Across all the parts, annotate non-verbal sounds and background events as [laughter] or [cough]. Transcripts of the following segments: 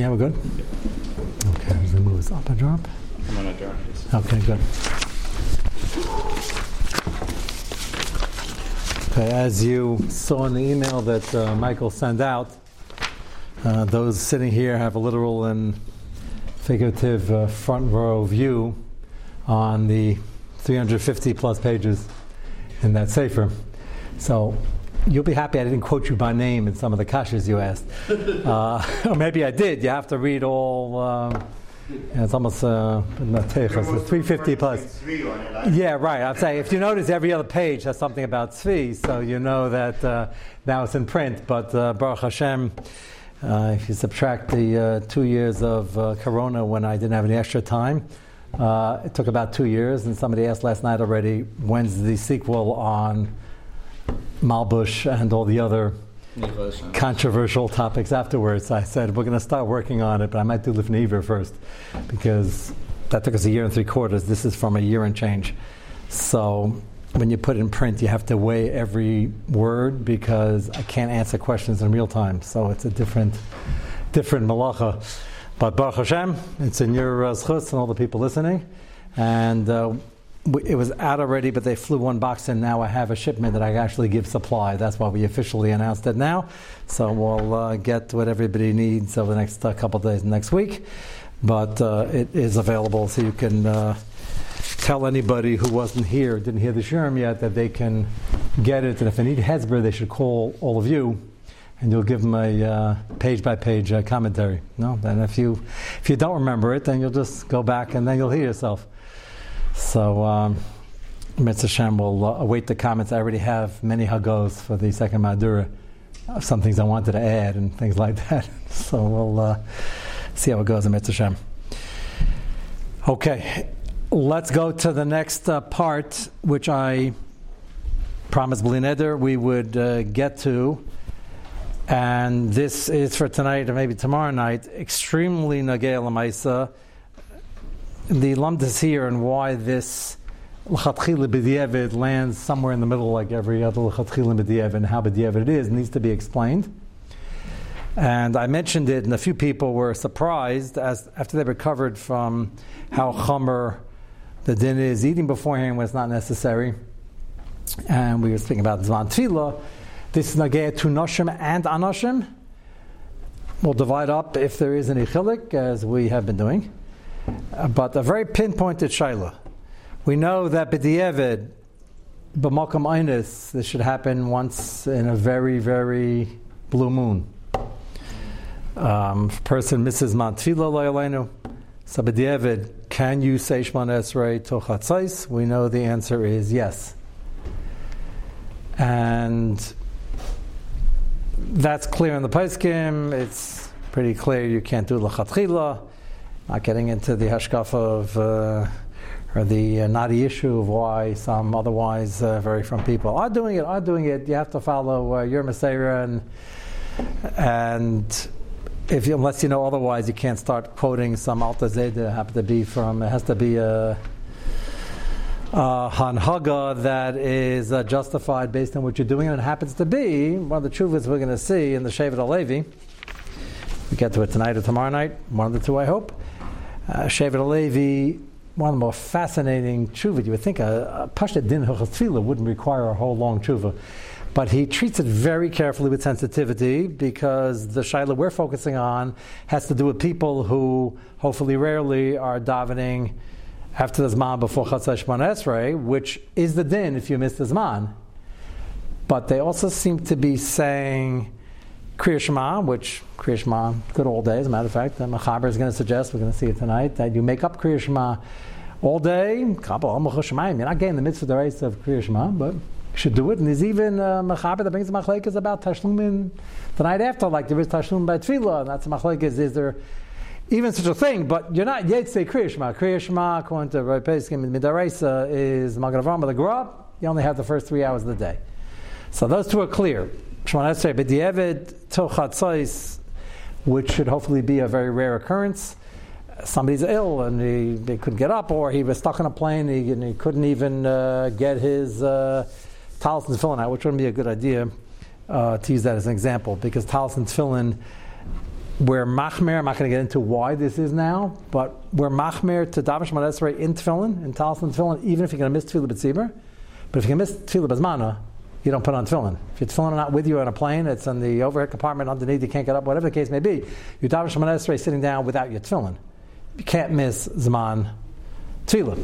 Yeah, we're good? Okay, as we move this up a drop. I'm drop this. Okay, good. Okay, as you saw in the email that uh, Michael sent out, uh, those sitting here have a literal and figurative uh, front row view on the 350 plus pages in that safer. So you'll be happy I didn't quote you by name in some of the kashas you asked. [laughs] Uh, [laughs] or maybe I did. You have to read all. Um, yeah, it's almost uh, not it's 350 plus. Yeah, right. I'm saying if you notice, every other page has something about tzvi, so you know that uh, now it's in print. But uh, Baruch Hashem, uh, if you subtract the uh, two years of uh, Corona when I didn't have any extra time, uh, it took about two years. And somebody asked last night already, when's the sequel on Malbush and all the other controversial topics afterwards. I said, we're going to start working on it, but I might do Lifnei Iver first because that took us a year and three quarters. This is from a year and change. So when you put it in print, you have to weigh every word because I can't answer questions in real time. So it's a different, different malacha. But Baruch Hashem, it's in your uh, and all the people listening. And uh, it was out already, but they flew one box in. Now I have a shipment that I actually give supply. That's why we officially announced it now. So we'll uh, get what everybody needs over the next uh, couple days next week. But uh, it is available, so you can uh, tell anybody who wasn't here, didn't hear the sherm yet, that they can get it. And if they need Hezbollah, they should call all of you. And you'll give them a page by page commentary. No, then if you if you don't remember it, then you'll just go back and then you'll hear yourself. So, um, Mitzvah will uh, await the comments. I already have many hagos for the second Madura, some things I wanted to add and things like [laughs] that. So we'll uh, see how it goes in Mitzvah. Okay, let's go to the next uh, part, which I promised Blineder we would uh, get to. And this is for tonight or maybe tomorrow night. Extremely Nagel Lamaisa the lumdus here and why this l'chatchila b'diavad lands somewhere in the middle, like every other l'chatchila b'diavad, and how b'diavad it is needs to be explained. And I mentioned it, and a few people were surprised as after they recovered from how chomer the din is. Eating beforehand was not necessary, and we were speaking about zman tefillah. This is nageh to noshim and anoshim. We'll divide up if there is any chilik, as we have been doing. But a very pinpointed shaila. We know that b'di'evid, b'makam einis, this should happen once in a very, very blue moon. Um, person misses Mount Tfilah so b'di'evid, can you say Shemon Esrei tochatzais? We know the answer is yes. And that's clear in the Paiskim. It's pretty clear you can't do lachatchila. Not getting into the hashkafa of uh, or the uh, knotty issue of why some otherwise uh, very from people are doing it, are doing it. You have to follow uh, your Messiah and and if you, unless you know otherwise, you can't start quoting some Alta Zeda. Have to be from. It has to be a. Hanhaga that is uh, justified based on what you're doing, and it happens to be one of the truths we're going to see in the Shevet HaLevi. We get to it tonight or tomorrow night, one of the two, I hope. Uh, Shevet HaLevi, one of the more fascinating tshuva. You would think a, a Din Tefillah wouldn't require a whole long tshuva. But he treats it very carefully with sensitivity because the shaila we're focusing on has to do with people who hopefully rarely are davening after the Zman before Chatzah Shemon Esrei, which is the din if you miss the Zman. But they also seem to be saying Kriya Shema, which Kriya Shema, good old days. As a matter of fact, the Machaber is going to suggest, we're going to see it tonight, that you make up Kriya Shema all day. You're not getting the mitzvah the race of Kriya Shema, but you should do it. And there's even a Machaber that brings the Machlekes about Tashlumin the night after, like there is Tashlum by Tefillah, and that's the Machlekes. Is there even such a thing? But you're not yet say Kriya Shema. Kriya Shema, according to Rabbi Peskim and Midaraisa, is Magen Avraham, the grow up, you only have the first three hours of the day. So those two are clear. Shemon but the Eved Tochatzais, which should hopefully be a very rare occurrence. Somebody's ill and he, they couldn't get up, or he was stuck on a plane he, and he couldn't even uh, get his uh, talis and out, which wouldn't be a good idea uh, to use that as an example because talis and tefillin we're machmer. I'm not going to get into why this is now, but we're machmer to Shemona Esrei in tefillin, in talis and tefillin, even if you're going to miss tefillah b'tzibur. But if you can miss tefillah b'zmana, you don't put on tefillin. If your tefillin are not with you on a plane, it's in the overhead compartment underneath, you can't get up, whatever the case may be, you daven Shemona Esrei sitting down without your tefillin. You can't miss zman tefillah.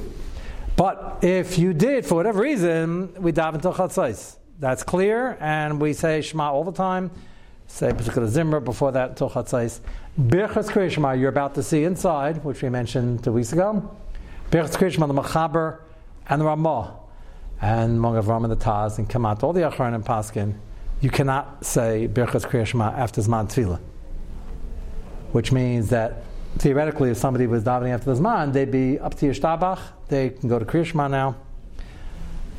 But if you did, for whatever reason, we daven till chatzais. That's clear, and we say Shema all the time. Say particular Zimmer before that till chatzais. Birchas Krishma, you're about to see inside, which we mentioned two weeks ago. Birchas Krishma, the Machaber, and the Ramah, and Mong Avram and the Taz, and Kamat, all the Achron and Paskin. You cannot say Birchas Krishma after Zman Tefillah, which means that theoretically, if somebody was davening after the Zman, they'd be up to Yishtabach, they can go to Krishma now,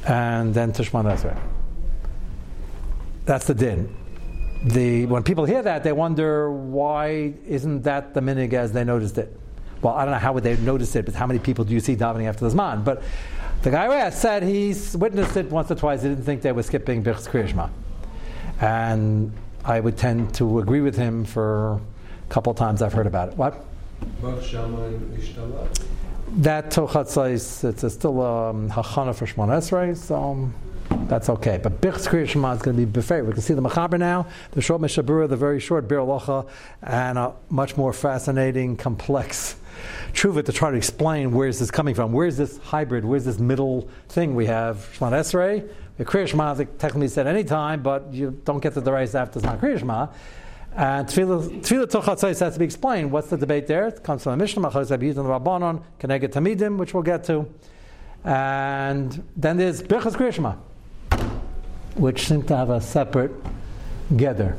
and then Tishman Ezra. That's the din. The, when people hear that, they wonder why isn't that the minig as they noticed it? Well, I don't know how would they notice it, but how many people do you see davening after the Zman? But the guy who asked said he's witnessed it once or twice. He didn't think they were skipping Birch's Kriyashma. And I would tend to agree with him for a couple of times I've heard about it. What? That Tochatzais, it's still a um, Hachana for Shmon Esrei, so um, that's okay. But Bich Kriya Shema is going to be buffet. We can see the Machaber now, the short Mishabura, the very short Bir Locha, and a much more fascinating, complex Truva to try to explain where is this coming from. Where's this hybrid? Where's this middle thing? We have Shemon Esrei, Kriya Shema, technically said any time, but you don't get to the rice after it's not Kriya Shema. And Tefillah Tochatzais has to be explained. What's the debate there? It comes from the Mishnah, Machaz Abiyit and Rabbanon, Keneged Tamidim, which we'll get to. And then there's Birchas Krishma, which seem to have a separate gather.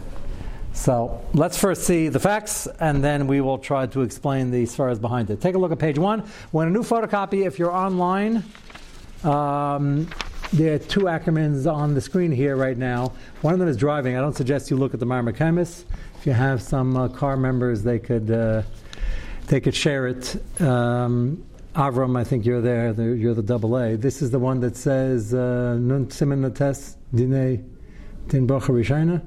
So let's first see the facts, and then we will try to explain the svaras behind it. Take a look at page one. When a new photocopy, if you're online, um, there are two Ackermans on the screen here right now. One of them is driving. I don't suggest you look at the Marmakamis. If you have some uh, car members, they could uh, they could share it. Um, Avram, I think you're there. You're the double A. This is the one that says uh, Nun Simen Nates Dine Din Rishina.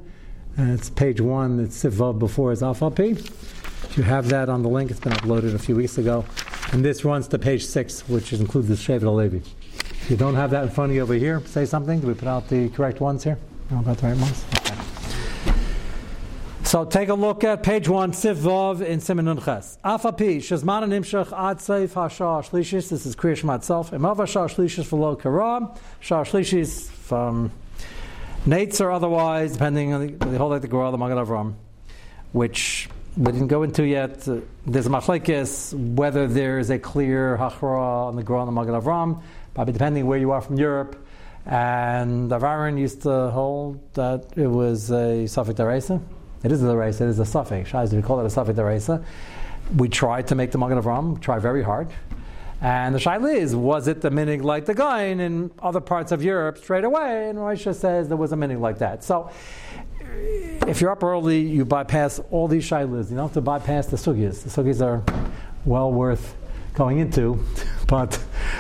And it's page one. It's Sivav before is P. If you have that on the link, it's been uploaded a few weeks ago. And this runs to page six, which includes the Shevet HaLevi. If you don't have that in front of you over here, say something. Do we put out the correct ones here? No, got the right ones? Okay. So take a look at page one, Sif Vav in Simonun Ches. Afapi, Shazman Nimshach Ad Seif Hashar Shlishis. This is Kriya Shema itself. Emav Hashar Shlishis V'lo Karam. Shlishis from Nates or otherwise, depending on the, the whole like the Gorah, the Magen Avram, which we didn't go into yet. Uh, there's a machlekes whether there is a clear hachra on the Gorah, the Magen Avram, probably depending where you are from Europe. And Avarin used to hold that it was a Safik Daraisa. It is a Daraisa, it is a Safik. Shais, we call it a Safik Daraisa. We tried to make the Magen Avram, try very hard. And the shaila is, was it the minig like the guy in other parts of Europe straight away? And Raisha says there was a minig like that. So if you're up early, you bypass all these shailas. You don't have to bypass the sugyas. The sugyas are well worth going into, [laughs] but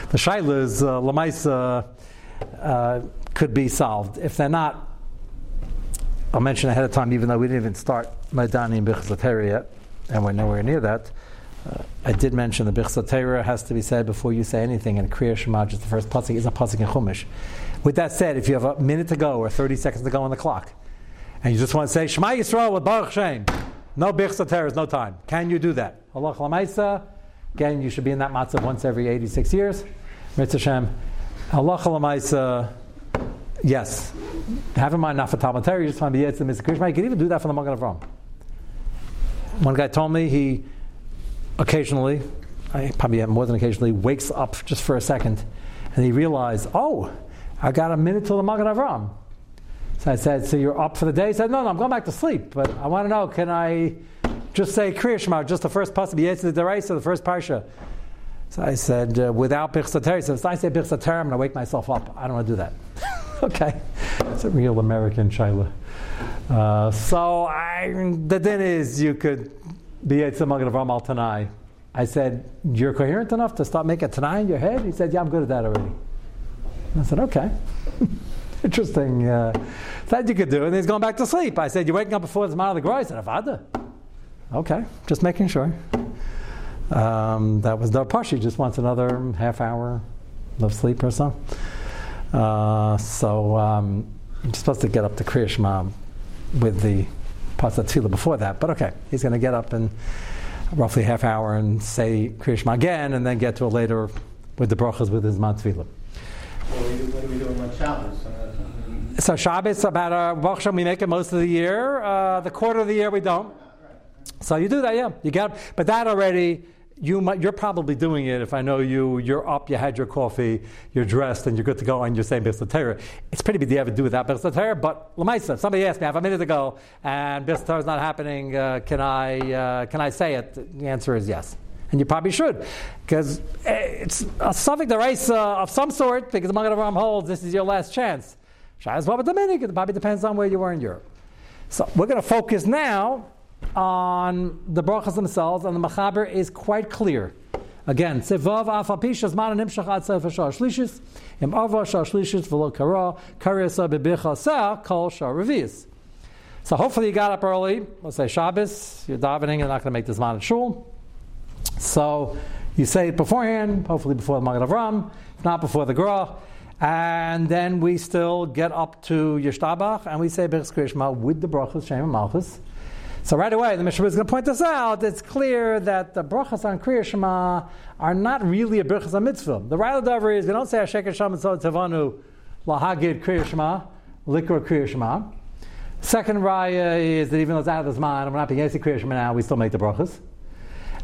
the shailas, uh, lamaisa, uh, could be solved. If they're not, I'll mention ahead of time, even though we didn't even start Maidani and Bichzateri yet, and we're nowhere near that. Uh, I did mention the Bichzatera has to be said before you say anything, and Kriya Shema, just the first pasuk, is a pasuk in Chumash. With that said, if you have a minute to go or 30 seconds to go on the clock, and you just want to say Shema Yisrael with Baruch Shem, no Bichzatera, no time. Can you do that? Allah Lamaisa, again, you should be in that matzah once every 86 years. Mitzvah Shem, Allah Lamaisa, yes. Have in mind, not for Talmud you just want to be Yitzhak Mr. Krishma. You can even do that for the Magen Avram. One guy told me he occasionally, I probably more than occasionally, wakes up just for a second and he realized, oh, I got a minute till the Magen Avram. So I said, so you're up for the day? He said, no, no, I'm going back to sleep, but I want to know, can I just say Kriya Shema, just the first possible Yetzir the the first Parsha? So I said, uh, without Bichsater, so if I say Bichsater, I'm going to wake myself up. I don't want to do that. [laughs] okay. It's a real American Shaila. Uh, so I, the din is you could I said, you're coherent enough to start making a Tanai in your head? He said, yeah, I'm good at that already. I said, okay. [laughs] Interesting. Uh, that you could do. And he's going back to sleep. I said, You're waking up before the Zman of the Gra. He said, Avada. Okay, just making sure. Um, that was the Pashi just wants another half hour of sleep or so. Uh, so um, you're supposed to get up to Kriya Shema with the Pasat Tefillah before that, but okay, he's going to get up in roughly half hour and say Kriya Shema again, and then get to it later with the brachas with his Mat Tefillah. What are we doing Shabbos? So Shabbos about a Baruch we make it most of the year. Uh, the quarter of the year we don't. So you do that, yeah. You get, but that already you might, you're probably doing it. If I know you, you're up, you had your coffee, you're dressed, and you're good to go, and you're saying Birchas Torah. It's pretty big to do without Birchas Torah. But Lamaisa, somebody asked me, have a minute to go, and Birchas Torah is not happening. Uh, can I uh, can I say it? The answer is yes. And you probably should, because eh, it's a suffix the race uh, of some sort, because the Magen Avraham holds this is your last chance. Shaz Baba Dominic, it probably depends on where you were in Europe. So we're going to focus now on the brachas themselves, and the machaber is quite clear. Again, sevav afapishas man nimshach ad sefer shar shlishis im ava shar shlishis kara kariyasa kol shar. So hopefully you got up early. Let's say Shabbos. You're davening. You're not going to make this man shul. So you say it beforehand. Hopefully before the Magen Avram. If not before the Gra. And then we still get up to Yishtabach and we say Birchs Krishma with the brachas Shem and Malchus. So right away, the Mishnah is going to point this out. It's clear that the brachas on Kriya Shema are not really a brachas on mitzvah. The right Dover is we don't say Hashek Hashem Tavanu lahagid Kriya Shema, likra Kriya Shema. Second raya is that even though it's out of this mind, and we're not being Yesi Kriya Shema now, we still make the brachas.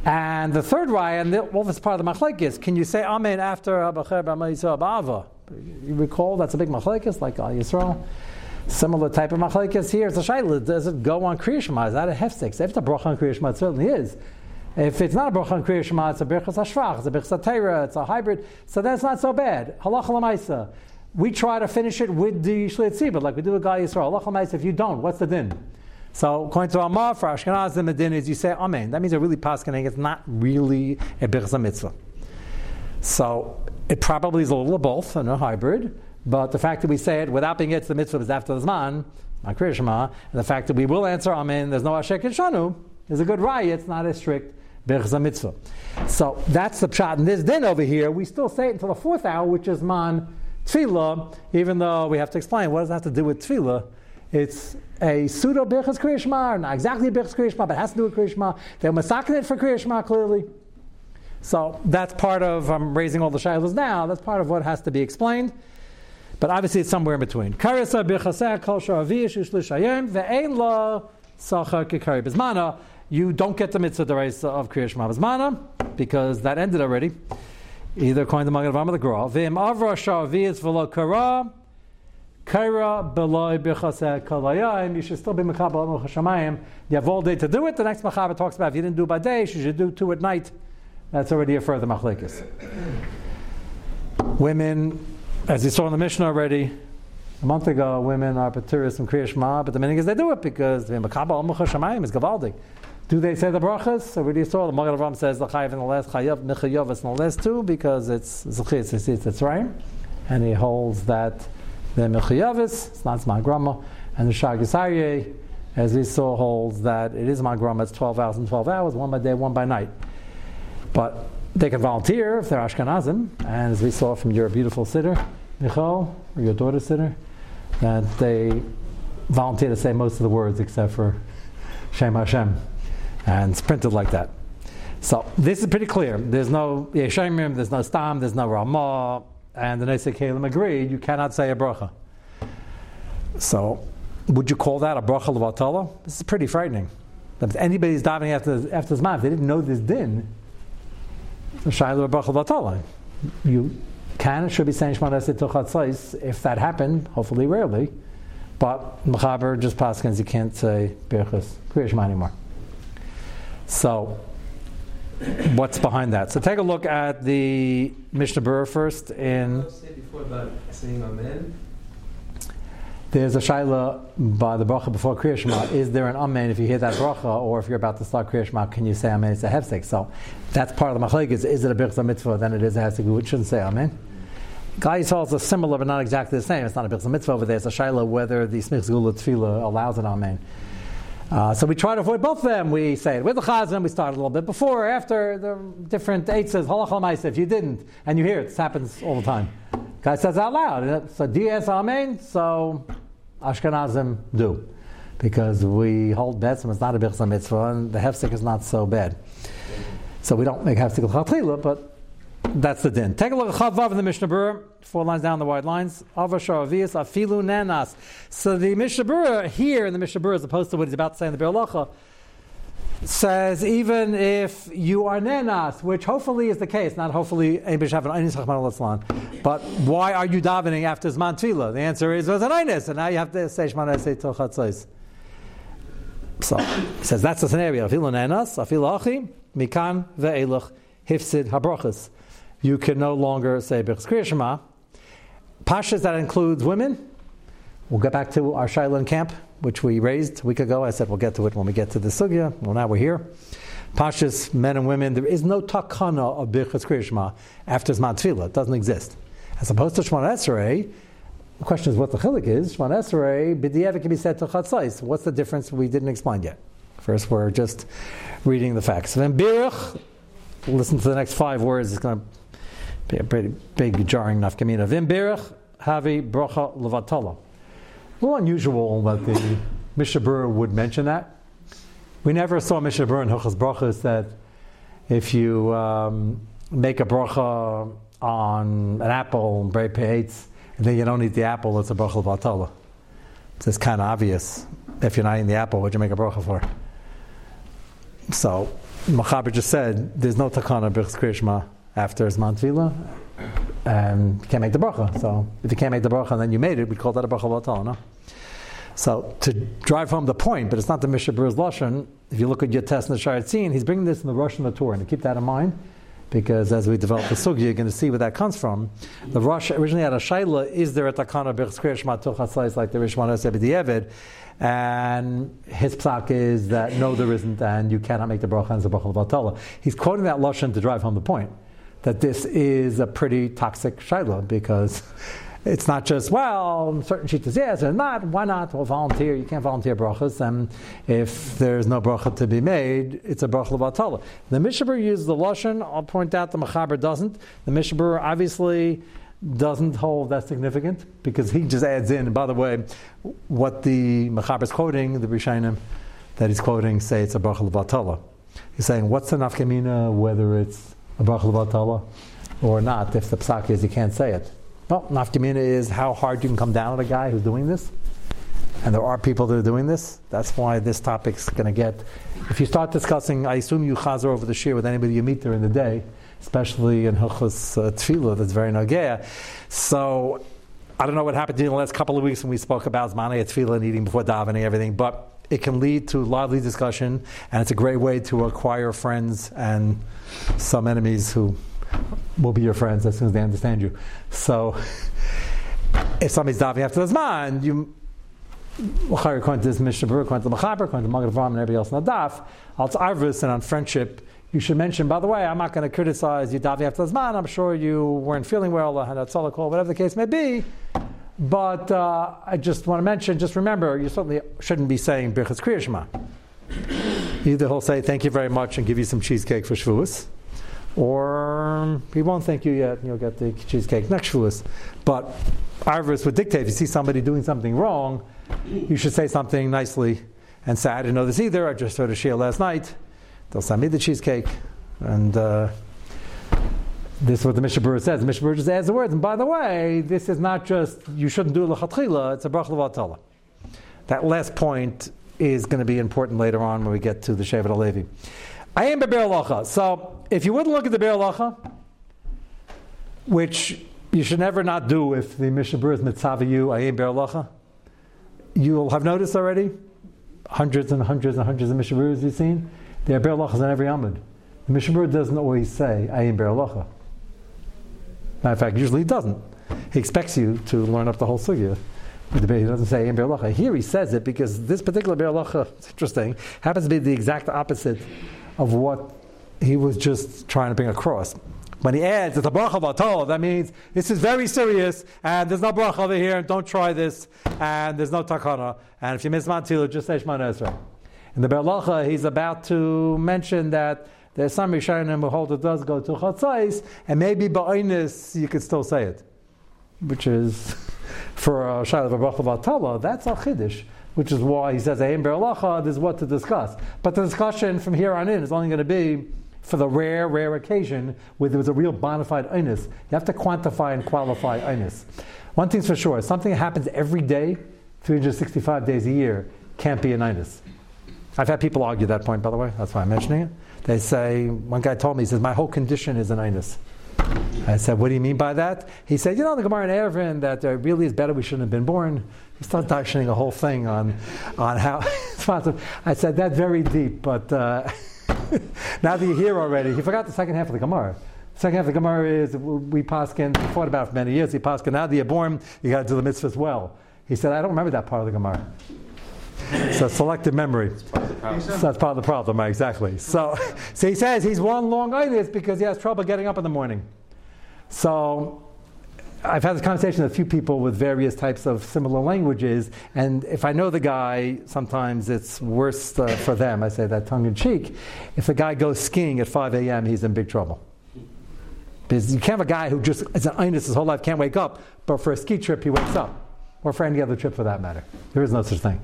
And the third raya, and all this part of the machlek is, can you say Amen after Abacher B'Amayisah Ba'ava? You recall that's a big machlekes like Al Yisrael. Similar type of machlekes here. It's a shayla. Does it go on Kriya Shema? Is that a hefsek? If it's a bracha on Kriya Shema, it certainly is. If it's not a bracha on Kriya Shema, it's a birchas hashvach, it's a birchas teira, it's a hybrid. So that's not so bad. Halacha lamaisa. We try to finish it with the shlit tzibah, like we do with Gal Yisrael. Halacha lamaisa. If you don't, what's the din? So according to Amar for Ashkenazim, the din is you say Amen. That means they're really paskening. It's not really a birchas mitzvah. So it probably is a little of both, and a hybrid. But the fact that we say it without being to the mitzvah is after the Zman, not Krishma, and the fact that we will answer Amen, there's no Ashek and Shanu, is a good right. It's not a strict Berchza mitzvah. So that's the pshat. And this din over here, we still say it until the fourth hour, which is Man Tefillah, even though we have to explain what does that have to do with Tefillah. It's a pseudo Birchas Kriyashma, not exactly a Birchas Kriyashma, but it has to do with Kriyashma. They're masakin it for Kriyashma, clearly. So that's part of, I'm raising all the shilas now, that's part of what has to be explained. But obviously it's somewhere in between. You don't get the mitzvah deraisa of Kriyash Bizmana because that ended already. Either according to Magen or the Gra. V'im avra sharavish v'lo kara kaira beloy b'chaseh kol hayem. You should still be mekabel al You have all day to do it. The next machaber talks about if you didn't do by day, you should do two at night. That's already a further machlekes. Women as you saw in the mission already, a month ago, women are paturis and kriyash ma, but the meaning is they do it because the makaba al shamayim is gavaldik. Do they say the brachas? So we saw the Magen Avraham says the chayiv in the last chayav mechayav in the last two because it's zechis it's it's it's right, and he holds that the mechayavis it's not my grandma, and the shagisarye, as we saw, holds that it is my grandma. It's twelve hours and twelve hours, one by day, one by night. But they can volunteer if they're Ashkenazim, and as we saw from your beautiful sitter, Michal, or your daughter's sitter, that they volunteer to say most of the words except for Shem Hashem. And it's printed like that. So this is pretty clear. There's no Yeshemim, there's no Stam, there's no Ramah, and the Nesek Kalim agreed you cannot say a bracha. So would you call that a bracha levatala? This is pretty frightening. If anybody's diving after after Zman, if they didn't know this din, so Shailu bracha levatala. You can should be saying Shema Esed if that happened, hopefully rarely. But Mechaber just paskins you can't say Birchas Kriya Shema anymore. So, what's behind that? So take a look at the Mishnah Berurah first in. There's a shaila by the bracha before Kriya Shema. Is there an amen if you hear that bracha, or if you're about to start Kriya Shema, can you say amen? It's a hefsek. So that's part of the machlek. Is, is it a birchza mitzvah? Then it is a hefsek. We shouldn't say amen. Gal Yisrael is similar, but not exactly the same. It's not a birchza mitzvah over there. It's a shaila whether the smichs gula tefillah allows it, amen. Uh, so we try to avoid both of them. We say it with the chazan. We start a little bit before, or after the different eight says halachah If you didn't, and you hear it, this happens all the time. Guy says out loud. So answer amen? So Ashkenazim do, because we hold betzim. It's not a bichsa mitzvah, and the hefsek is not so bad. So we don't make hefsek l'chatchila, but that's the din. Take a look at Chavav in the Mishnah Berurah, four lines down the wide lines. Avashar avias afilu nanas. So the Mishnah Berurah here in the Mishnah Berurah, as opposed to what he's about to say in the Be'alacha, says even if you are nenas, which hopefully is the case, not hopefully anybody should have an einis chachman but why are you davening after Zman Tefillah? The answer is was an einis, and now you have to say Shemana Esei Tochatzais. So he says that's the scenario. Afilu nenas, afilu achi, mikan ve'elach, hifsid habrachas you can no longer say B'chs Kriya Shema. Pashas that includes women. We'll get back to our Shiloh camp, which we raised a week ago. I said we'll get to it when we get to the sugya. Well, now we're here. Pashas, men and women, there is no takana of Birchas Kriya Shema after Zman Tefillah. It doesn't exist. As opposed to Shemon Esrei, the question is what the chilik is. Shemon Esrei, b'di'evit can be said to Chatzais. What's the difference? We didn't explain yet. First, we're just reading the facts. Then Birch, listen to the next five words. It's going to pretty big jarring nafkamina. Vim berich havi bracha levatala. A little unusual that the Mishabur would mention that. We never saw Mishabur in Hilchas Brachas that if you um, make a bracha on an apple and break hates, and then you don't eat the apple, it's a bracha levatala. It's kind of obvious. If you're not eating the apple, what'd you make a bracha for? So, Machaber just said, there's no takana b'chs krishma after Zman Tvila, and um, you can't make the bracha. So if you can't make the bracha and then you made it, we call that a bracha vatal, no? So to drive home the point, but it's not the Mishnah Berurah's lashon. If you look at your test in the Shayatzin, he's bringing this in the the Torah, and keep that in mind, because as we develop the sugi, you're going to see where that comes from. The Rosh originally had a shaila: Is there a takana b'chskir like the Rishman And his psak is that no, there isn't, and you cannot make the bracha and the bracha He's quoting that lashon to drive home the point that this is a pretty toxic shiloh because [laughs] it's not just, well, certain sheets yes or not, why not? Well, volunteer, you can't volunteer brachas, and if there's no bracha to be made, it's a bracha levatala. The Mishabur uses the Lashon, I'll point out the Machaber doesn't. The Mishabur obviously doesn't hold that significant because he just adds in, and by the way, what the Machaber is quoting, the Rishainim that he's quoting, say it's a bracha levatala. He's saying, what's the nafkamina, whether it's or not, if the psak is you can't say it. Well, nafkamina is how hard you can come down on a guy who's doing this. And there are people that are doing this. That's why this topic's going to get. If you start discussing, I assume you chazer over the shir with anybody you meet during the day, especially in Hilchus uh, that's very nagea. So, I don't know what happened in the last couple of weeks when we spoke about Zmanei Tefillah and eating before davening and everything, but it can lead to lively discussion, and it's a great way to acquire friends and some enemies who will be your friends as soon as they understand you. So, [laughs] if somebody's diving after the Zman, you according to this Mishnah according to the Machaber, according to Magen Avraham and everybody else in the Daf, Arvis and on friendship, you should mention, by the way, I'm not going to criticize you diving after the Zman, I'm sure you weren't feeling well, had a whatever the case may be. But uh, I just want to mention, just remember, you certainly shouldn't be saying Birchas Kriya Shema. Either he'll say thank you very much and give you some cheesecake for Shavuos, or he won't thank you yet and you'll get the cheesecake next Shavuos. But Arvis would dictate if you see somebody doing something wrong, you should say something nicely and say, I didn't know this either, I just heard a share last night. They'll send me the cheesecake. And uh, this is what the Mishnah Berurah says. The Mishnah Berurah just adds the words. And by the way, this is not just, you shouldn't do lechatchila, it's a brach levatala. That last point is going to be important later on when we get to the Shevet HaLevi. I am Be'er So if you wouldn't look at the Be'er which you should never not do if the Mishnah Berurah is mitzvah you, I am Be'er you'll have noticed already hundreds and hundreds and hundreds of Mishnah Berurahs you've seen. There are Be'er on every Amud. The Mishnah Berurah doesn't always say I am Be'er Matter of fact, usually he doesn't. He expects you to learn up the whole sugya. He doesn't say in Be'alacha. Here he says it because this particular Be'alacha, [laughs] it's interesting, happens to be the exact opposite of what he was just trying to bring across. When he adds, it's a bracha v'atol, that means this is very serious, and there's no bracha over here, and don't try this, and there's no takana. And if you miss Mantila, just say Shemana Ezra. In the Berlacha, he's about to mention that there's some Rishonim who hold it does go to Chatzais, and maybe Ba'inus you could still say it, which is [laughs] for a Shaila of Vatala, that's a Chiddush, which is why he says Aim Berlacha, there's what to discuss. But the discussion from here on in is only going to be for the rare, rare occasion where there was a real bona fide inus. You have to quantify and qualify inus. One thing's for sure, something that happens every day, 365 days a year, can't be an inus. I've had people argue that point, by the way. That's why I'm mentioning it. They say, one guy told me, he says, my whole condition is an inus. I said, what do you mean by that? He said, you know, the Gemara in Eruvin, that uh, really is better we shouldn't have been born. He started dashing a whole thing on, on how [laughs] I said, that's very deep, but uh, [laughs] now that you're here already, he forgot the second half of the Gemara. The second half of the Gemara is, we paskin, we fought about for many years, he paskin, now that you're born, you got to do the mitzvah as well. He said, I don't remember that part of the Gemara. So selective memory. So that's part of the problem, right? Exactly. So, [laughs] so he says he's one long itis because he has trouble getting up in the morning. So I've had this conversation with a few people with various types of similar languages, and if I know the guy, sometimes it's worse uh, for them. I say that tongue in cheek. If the guy goes skiing at 5 a.m., he's in big trouble. Because you can't have a guy who just is an inus his whole life can't wake up, but for a ski trip he wakes up, or for any other trip for that matter. There is no such thing.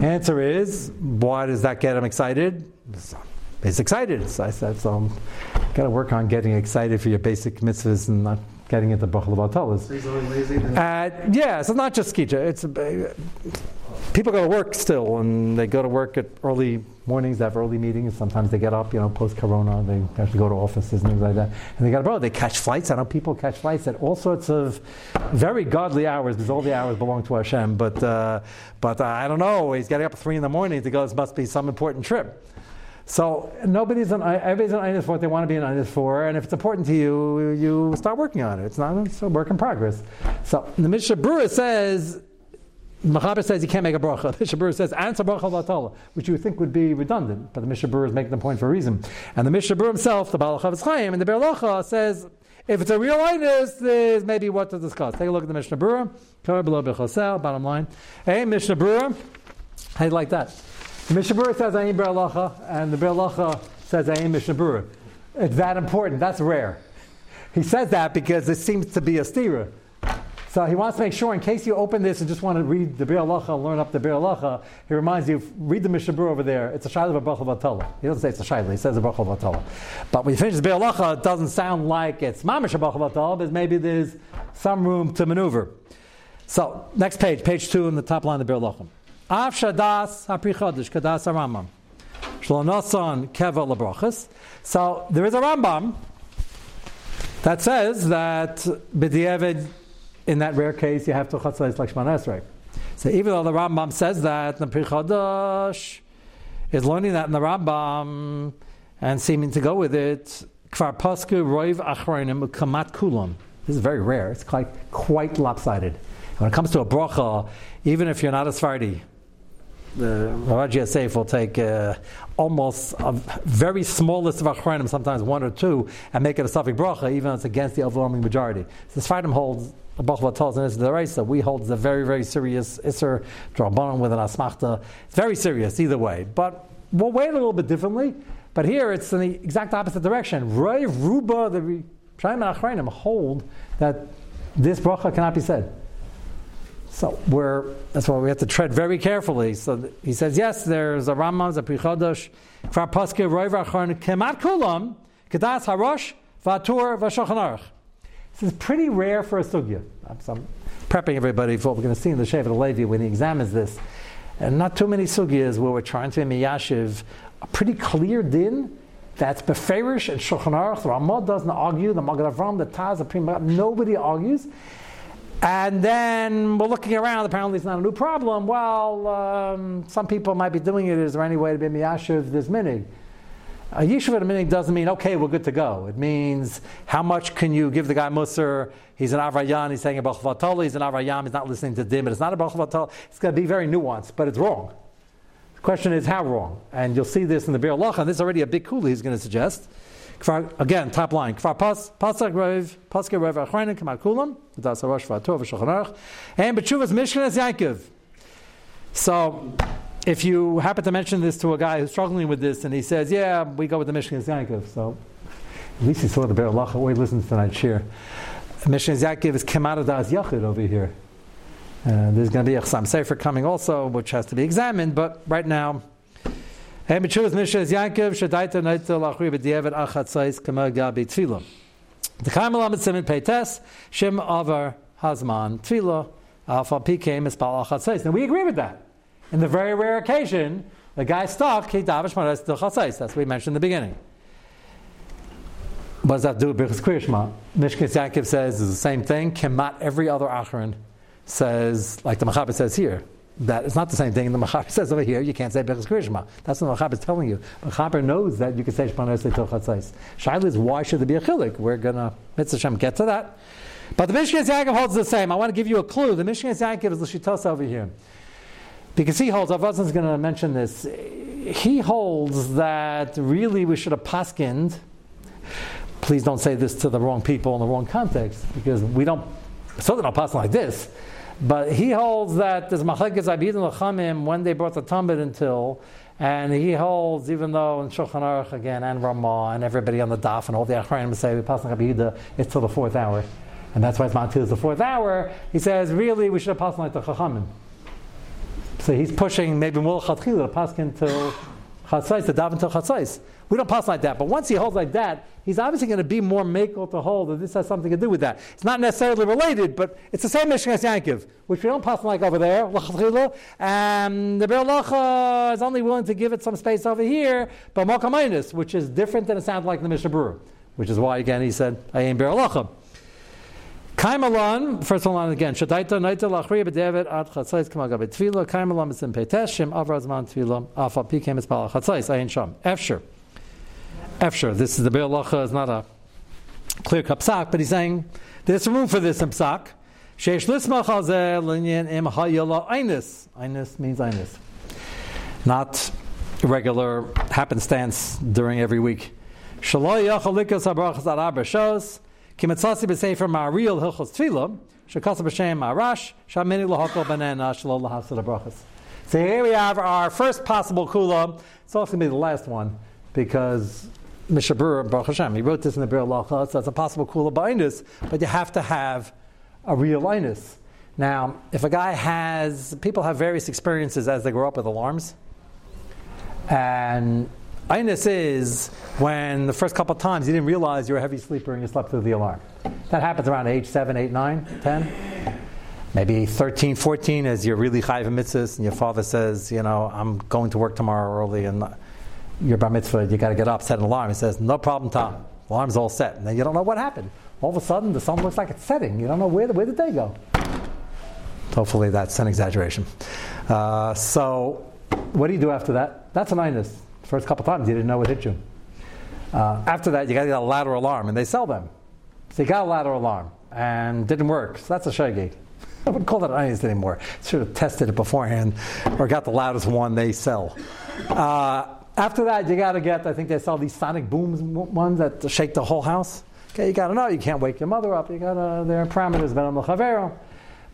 Answer is, why does that get him excited? He's uh, excited. So I said, so got to work on getting excited for your basic mitzvahs and not getting into Bachal Batalas. Uh, yeah, so not just skija. It's uh, people go to work still, and they go to work at early mornings. They have early meetings. Sometimes they get up, you know, post Corona. They actually go to offices and things like that. And they got to They catch flights. I know people catch flights at all sorts of very godly hours because all the hours belong to Hashem. But uh, but uh, I don't know. He's getting up at three in the morning to go. This must be some important trip. So nobody's an everybody's for what they want to be an inus for, and if it's important to you, you start working on it. It's not it's a work in progress. So the Mishnah Berurah says Machaber says you can't make a bracha. [laughs] The Mishnah Berurah says answer bracha latala, which you would think would be redundant, but the Mishnah Berurah is making the point for a reason. And the Mishnah Berurah himself, the Baal Chaim, and the Berlacha says if it's a real inus, there's maybe what to discuss. Take a look at the Mishnah Berurah. Bottom line, hey Mishnah Berurah, how do you like that? The Mishnah Berurah says Ayin Berlacha, and the Berlacha says Ayin Mishnah Berurah. It's that important. That's rare. He says that because it seems to be a stira. So he wants to make sure, in case you open this and just want to read the Bir Alacha, learn up the Bir Alacha, he reminds you, read the Mishnah Berurah over there. It's a Shaila of a Batala. He doesn't say it's a Shaila, he says a Brachal Batala. But when you finish the Bir Alacha, it doesn't sound like it's Mamish Brachal Batala, but maybe there's some room to maneuver. So, next page, page two in the top line of the Bir Alacha. Av shadas hapri chodesh kadas Rambam. Shlonoson keva lebrachas. So there is a Rambam that says that b'di'evid, in that rare case, you have to chatzais like Shemana Esrei. So even though the Rambam says that, the prichodesh is learning that in the Rambam and seeming to go with it, kvar pasku roiv achronim kamat kulam. This is very rare. It's quite, quite lopsided. When it comes to a bracha, even if you're not a Sephardi, the Rav Yosef will take uh, almost a very small list of achronim, sometimes one or two, and make it a suffix bracha, even if it's against the overwhelming majority. So the Sfardim holds a bracha tells in the Raisa. We hold a very, very serious iser drabanon with an asmachta. It's very serious either way. But we'll wait a little bit differently. But here it's in the exact opposite direction. Ray Ruba, the Shayim Achronim hold that this bracha cannot be said. So we're, that's why we have to tread very carefully. So he says, yes, there's a Rambam, a Prichodosh, Kfar Paske, Roiv Achon, Kemat Kulam, Kedas Harosh, Vatur, Vashochan This is pretty rare for a sugya. So I'm prepping everybody for what we're going to see in the Shevet Levi when he examines this. And not too many sugyas where we're trying to miyashiv a pretty clear din that's beferish and Shulchan Aruch. The doesn't argue. The Magen Avram, the Taz, the Prima, nobody argues. And then we're looking around, apparently it's not a new problem. Well, um, some people might be doing it. Is there any way to be miyashiv this minig? A yishuv at a minig doesn't mean, okay, we're good to go. It means, how much can you give the guy musr? He's an avrayan, he's saying a bachvatol, he's an avrayam, he's not listening to dim, it's not a bachvatol. It's going to be very nuanced, but it's wrong. The question is, how wrong? And you'll see this in the Bir Allah, and this is already a big kula he's going to suggest. Again, top line. Kfar pasak rev, paske rev achreinin kamat kulam, das harosh v'atov v'shulchan and b'tshuvas Mishkan es Yaakov. So, if you happen to mention this to a guy who's struggling with this and he says, yeah, we go with the Mishnah Yankov, so at least he saw the Be'er Lacha, or he listens to tonight's shir. Mishnah Yaakov is Kemara Das Yachid over here. Uh, there's going to be a Chasam Sofer coming also, which has to be examined, but right now, Hey, Mitzvahs Mishnah Yaakov, Shadaita Naita Lachri B'Dievet Achatzais Kama Gabi Tfilah. The Kaimel Amid Simen Peites, Shem Avar Hazman Tfilah, Alpha PK Mispal Achatzais. Now we agree with that. In the very rare occasion, the guy stuck, he davish maras. That's what we mentioned in the beginning. What does that do Birchas Kriyashma? Mishkas Yaakov says is the same thing. Kemat every other Acharon says, like the Machaber says here, that it's not the same thing. The Machaber says over here, you can't say Birchas Kriyashma. That's what the Machaber is telling you. Machaber knows that you can say Shemana Esei Til Chatzais. Shaila is why should there be a chilik? We're gonna Mitzvah Shem get to that. But the Mishkas Yaakov holds the same. I want to give you a clue. The Mishkas Yaakov is the over here. Because he holds, Avazan's going to mention this, he holds that really we should have paskind. Please don't say this to the wrong people in the wrong context, because we don't, certainly don't pass like this. But he holds that there's machlekes abid and lachamim when they brought the Talmud until, and he holds even though in Shulchan Aruch again and Ramah and everybody on the daf and all the Achranim say we pass Abida, it's till the fourth hour, and that's why it's not till the fourth hour. He says really we should have passed like the Chachamim. So he's pushing maybe more to paskin till chatzais to daven till chatzais. We don't pass like that, but once he holds like that, he's obviously going to be more makel to hold that this has something to do with that. It's not necessarily related, but it's the same Mishnah as Yankiv, which we don't pass like over there, and the Be'er Lacha is only willing to give it some space over here, but Mokaminus, which is different than it sounds like in the Mishnah Berurah, which is why again he said, I ain't Be'er Lacha. Kaimalon, first one again. Shadaita naita lachriya b'devet ad chatzais kamal gabe tefila. Kaimalon is in petesh shem avrazman tefila. Alpha pikem is bala chatzais ayin sham. Efsher. Efsher. This is the Be'er Lacha is not a clear cut psak, but he's saying there's room for this in psak. Sheish lismach hazeh linyan im hayala einis. Einis means einis. Not regular happenstance during every week. Shaloi yachalikas habrachas arabah shows. Kimetzasi b'sefer ma'aril hilchos tefillah, shekasa b'shem ma'arash, shamini lahokol banana shalol lahasad brachas. So here we have our first possible kula. It's also going to be the last one because Mishabur Baruch Hashem, he wrote this in the Bir Lacha, so it's a possible kula b'inus, but you have to have a real inus. Now, if a guy has, people have various experiences as they grow up with alarms, and Inus is when the first couple of times you didn't realize you're a heavy sleeper and you slept through the alarm. That happens around age 7, 8, 9, 10. Maybe 13, 14 as you're really chayiv mitzvahs and your father says, you know, I'm going to work tomorrow early and you're bar mitzvah, you got to get up, set an alarm. He says, no problem, Tom. Alarm's all set. And then you don't know what happened. All of a sudden, the sun looks like it's setting. You don't know where, the, where did they go? Hopefully, that's an exaggeration. Uh, so, what do you do after that? That's an inus. First couple times you didn't know what hit you. Uh, after that, you got to get a ladder alarm, and they sell them. So you got a ladder alarm, and didn't work. So that's a shaggy. [laughs] I wouldn't call that onions anymore. Should have tested it beforehand, or got the loudest one they sell. Uh, after that, you got to get. I think they sell these sonic booms ones that shake the whole house. Okay, you got to know you can't wake your mother up. You got to their parameters, ben chavero.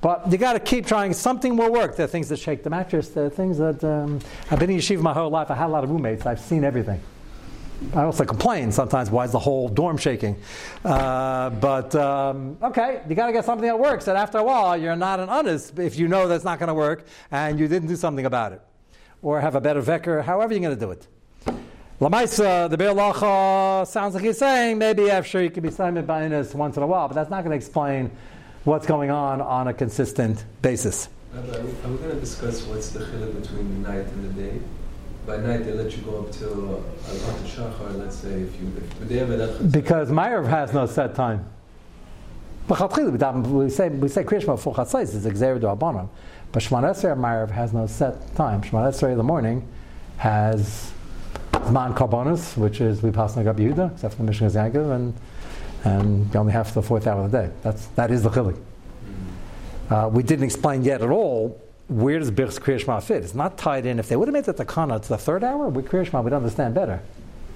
But you got to keep trying. Something will work. There are things that shake the mattress. There are things that um, I've been in yeshiva my whole life. I had a lot of roommates. I've seen everything. I also complain sometimes. Why is the whole dorm shaking? Uh, but um, okay, you got to get something that works. And after a while, you're not an honest if you know that's not going to work and you didn't do something about it, or have a better vecker. However, you're going to do it. Lamaisa, the Be'er Lacha sounds like he's saying maybe after you can be Simon Bainis once in a while, but that's not going to explain what's going on on a consistent basis. Are we, we going to discuss what's the chiluk between the night and the day? By night, they let you go up till uh, Shachar, let's say, if you. If because Meir has no set time. We say we say Kriyashma for Chatzais is Xer Abanam, but Shemon Esrei has no set time. Shemon Esrei in the morning has Zman Karbonis, which is we pass Nagab Yehuda, except for the Mishnah and and you only have the fourth hour of the day. That's, that is the chili. Uh, we didn't explain yet at all where does Birch's Kriyashma fit. It's not tied in. If they would have made the takana to the third hour with Kriyashma, we'd understand better.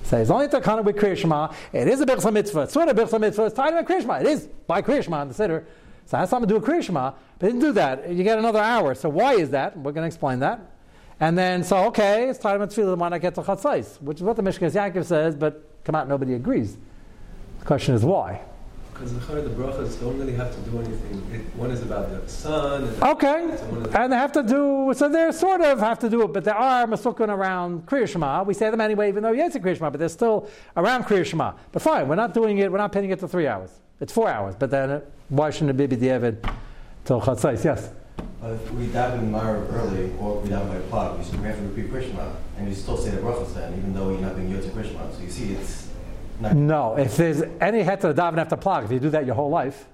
Say it's only takana with Kriyashma. It is a Birch's mitzvah. It's not a Birch's mitzvah. It's tied in with Kriyashma. It is by Kriyashma in the Siddur. So it has something to do with Kriyashma. But they didn't do that. You get another hour. So why is that? We're going to explain that. And then, so, okay, it's time to tefillah, why not get to chatzais? Which is what the Mishkas Yaakov says, but come out, nobody agrees. The question is why? Because the the brachas don't really have to do anything. It, one is about the sun. And okay, and they have to do, so they sort of have to do it, but there are masukun around Kriya Shema. We say them anyway, even though yes, it's a Kriya Shema, but they're still around Kriya Shema. But fine, we're not doing it, we're not pinning it to three hours. It's four hours, but then it, why shouldn't it be B'di'evid till Chatzais? Yes? But if we daven Mara early, or we daven by plug, we, we have to repeat Krishma, and you still say the brachas then, even though you're not being Yotze Krishma. So you see, it's not. No, if there's any heter daven after plug, if you do that your whole life,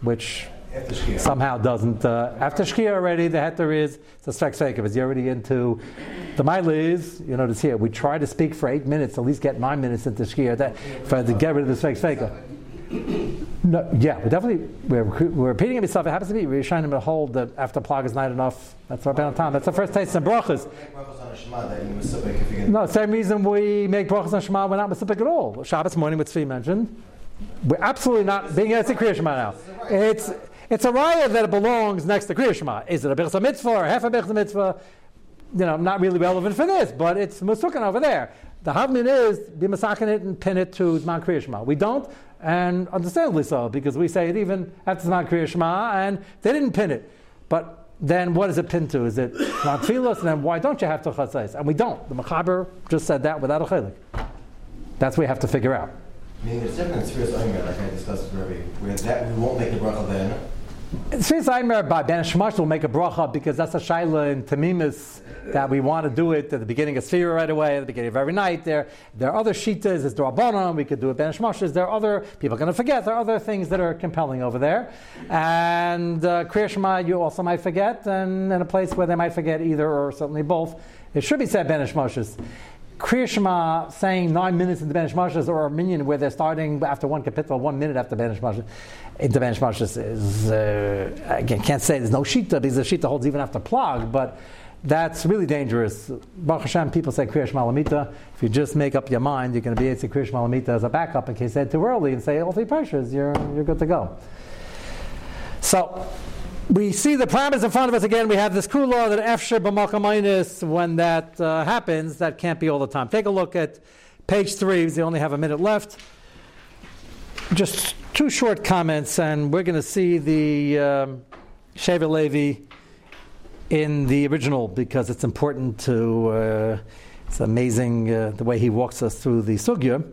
which After somehow doesn't. Uh, after Shkia already, the heter is the Svek Sveikav. Is you're already into the Maila you notice here, we try to speak for eight minutes, at least get nine minutes into Shkia that, for, to get rid of the Svek Sveikav. No, yeah, we definitely we're, we're repeating it itself. It happens to be we're trying to hold that after plug is not enough. That's our time. That's the first taste in brachas. Make brachas on a Shema that you Masubik if you get. No, same reason we make brachas on Shema. We're not Masipik at all. Shabbos morning, what Tzvi mentioned. We're absolutely not being a Kriya Shema now. It's it's a raya that it belongs next to Kriya Shema. Is it a Birchas mitzvah or half a Birchas mitzvah? You know, not really relevant for this, but it's Musukin over there. The Havmin is be masakin it and pin it to Zman Kriya Shema. We don't, and understandably so, because we say it even after Zman Kriya Shema, and they didn't pin it. But then what is it pinned to? Is it not tefillos? And then why don't you have to chatzais? And we don't. The Mechaber just said that without a chelik. That's what we have to figure out. Meaning there's different in Sfiras Omer, like I discussed with Rabbi, where that we won't make the bracha then. Since Aimer by Ben Shemash will make a bracha because that's a shaila in Tamimis that we want to do it at the beginning of Sfira right away, at the beginning of every night. There, there are other shitas, there's Drabanan, we could do it Ben Shemash's. There are other, people are going to forget, there are other things that are compelling over there. And uh, Kriya Shema you also might forget, and in a place where they might forget either or certainly both, it should be said Ben Shemash's. Kriya Shema saying nine minutes into Ben Shemash's or a minion where they're starting after one kapitel, one minute after into Ben Shemash's is, uh, again, can't say there's no Shita because the Shita holds even after plug, but that's really dangerous. Baruch Hashem, people say Kriya Shema Lamita. If you just make up your mind, you're going to be able to Kriya Shema Lamita as a backup in case they said too early and say all three pressures, you're, you're good to go. So, we see the parameters in front of us again. We have this cool law that Efsher b'malkaminus, when that uh, happens, that can't be all the time. Take a look at page three. We only have a minute left. Just two short comments, and we're going to see the um, Shevet HaLevi in the original because it's important to. Uh, it's amazing uh, the way he walks us through the sugya.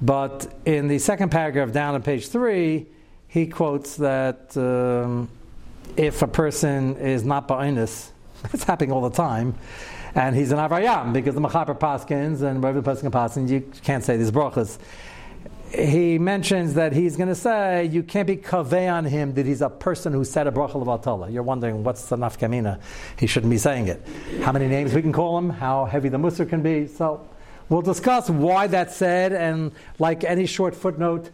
But in the second paragraph down on page three, he quotes that. Um, if a person is not ba'inus, [laughs] it's happening all the time, and he's an avrayam because the machaber paskins and wherever the person paskins, you can't say these brachas. He mentions that he's going to say you can't be kaveh on him that he's a person who said a bracha levatala. You're wondering what's the nafkamina? He shouldn't be saying it. How many names we can call him? How heavy the musar can be? So we'll discuss why that's said, and like any short footnote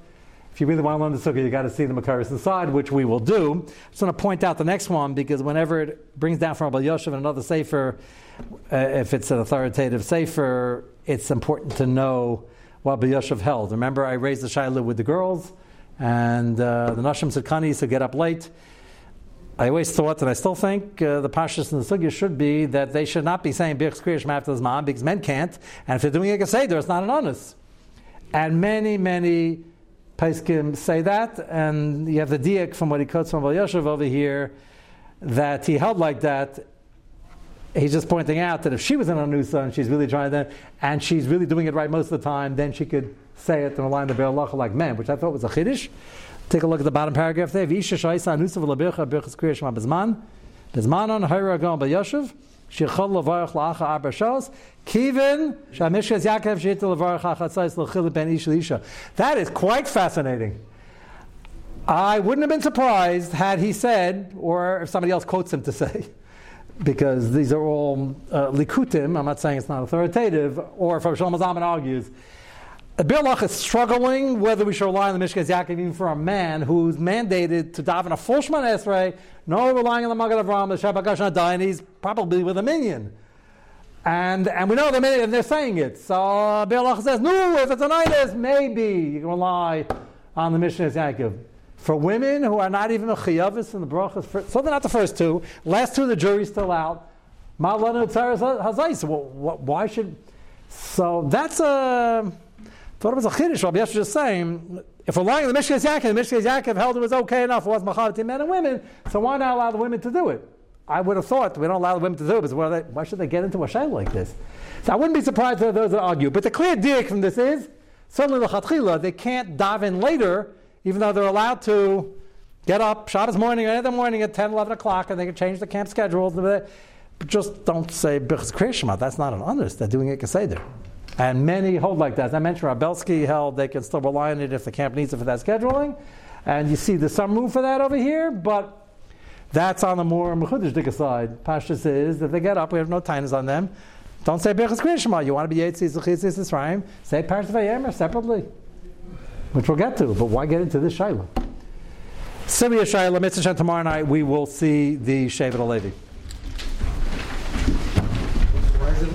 if you really want to learn the sukkah, you got to see the Makaris inside, which we will do. I just want to point out the next one because whenever it brings down from Rabbi Yosef and another sefer, uh, if it's an authoritative sefer, it's important to know what Rabbi Yosef held. Remember, I raised the shaila with the girls, and uh, the Nashim Sitkani used to get up late. I always thought, and I still think, uh, the pashas and the sugya should be that they should not be saying Birch Kriyash after his mom because men can't, and if they're doing a seder, it's not an honest. And many, many Paiskim say that, and you have the diak from what he quotes from Yoshev over here that he held like that. He's just pointing out that if she was in Anusa and she's really trying to, and she's really doing it right most of the time, then she could say it in a line of Be'alacha like men, which I thought was a chiddush. Take a look at the bottom paragraph there. V'isha shaisa birchas kriya shema bezman. Bezman on hayra gal b'yoshev. Kivin shamishkas Yaakov shita levarach achatzais l'chilit ben ish l'isha. That is quite fascinating. I wouldn't have been surprised had he said, or if somebody else quotes him to say, [laughs] because these are all uh, likutim. I'm not saying it's not authoritative, or if Shlomo Zalman argues. Bilach is struggling whether we should rely on the Mishkas Yaakov even for a man who's mandated to daven a full Shemana Esrei, no relying on the Magen Avraham, the Shabbat Gash and he's probably with a minion. And, and we know the minute, and they're saying it. So uh, says, no, if it's a Nainis, maybe you can rely on the Mishkas Yaakov. For women who are not even a chiyavis in the brachas, so they're not the first two. Last two, the jury's still out. Malanu Tzaras Hazais. Why should. So that's a. Thought it was a chiddush. Rabbi Yeshua just saying, if we're lying in the Mishkas Yaakov, the Mishkas Yaakov held it was okay enough. It was machav men and women. So why not allow the women to do it? I would have thought we don't allow the women to do it. Because why, should they get into a shayla like this? So I wouldn't be surprised if those that argue. But the clear diak from this is certainly the chatchila they can't dive in later, even though they're allowed to get up Shabbos morning or any other morning at 10, 11 o'clock, and they can change the camp schedules. But just don't say Birchas Kriyashma. That's not an honest. They're doing it Keseder. And many hold like that. As I mentioned, Rabelsky held they can still rely on it if the camp needs it for that scheduling. And you see there's some room for that over here, but that's on the more Mechudish side. Pashtus is if they get up, we have no tines on them. Don't say Berachas Kriyashma. You want to be Yetzis, Zechizis, Israim. Say Parshas Vayemer separately, which we'll get to. But why get into this Shaila? Similar Shaila, Mitzvah tomorrow night, we will see the Shevet HaLevi.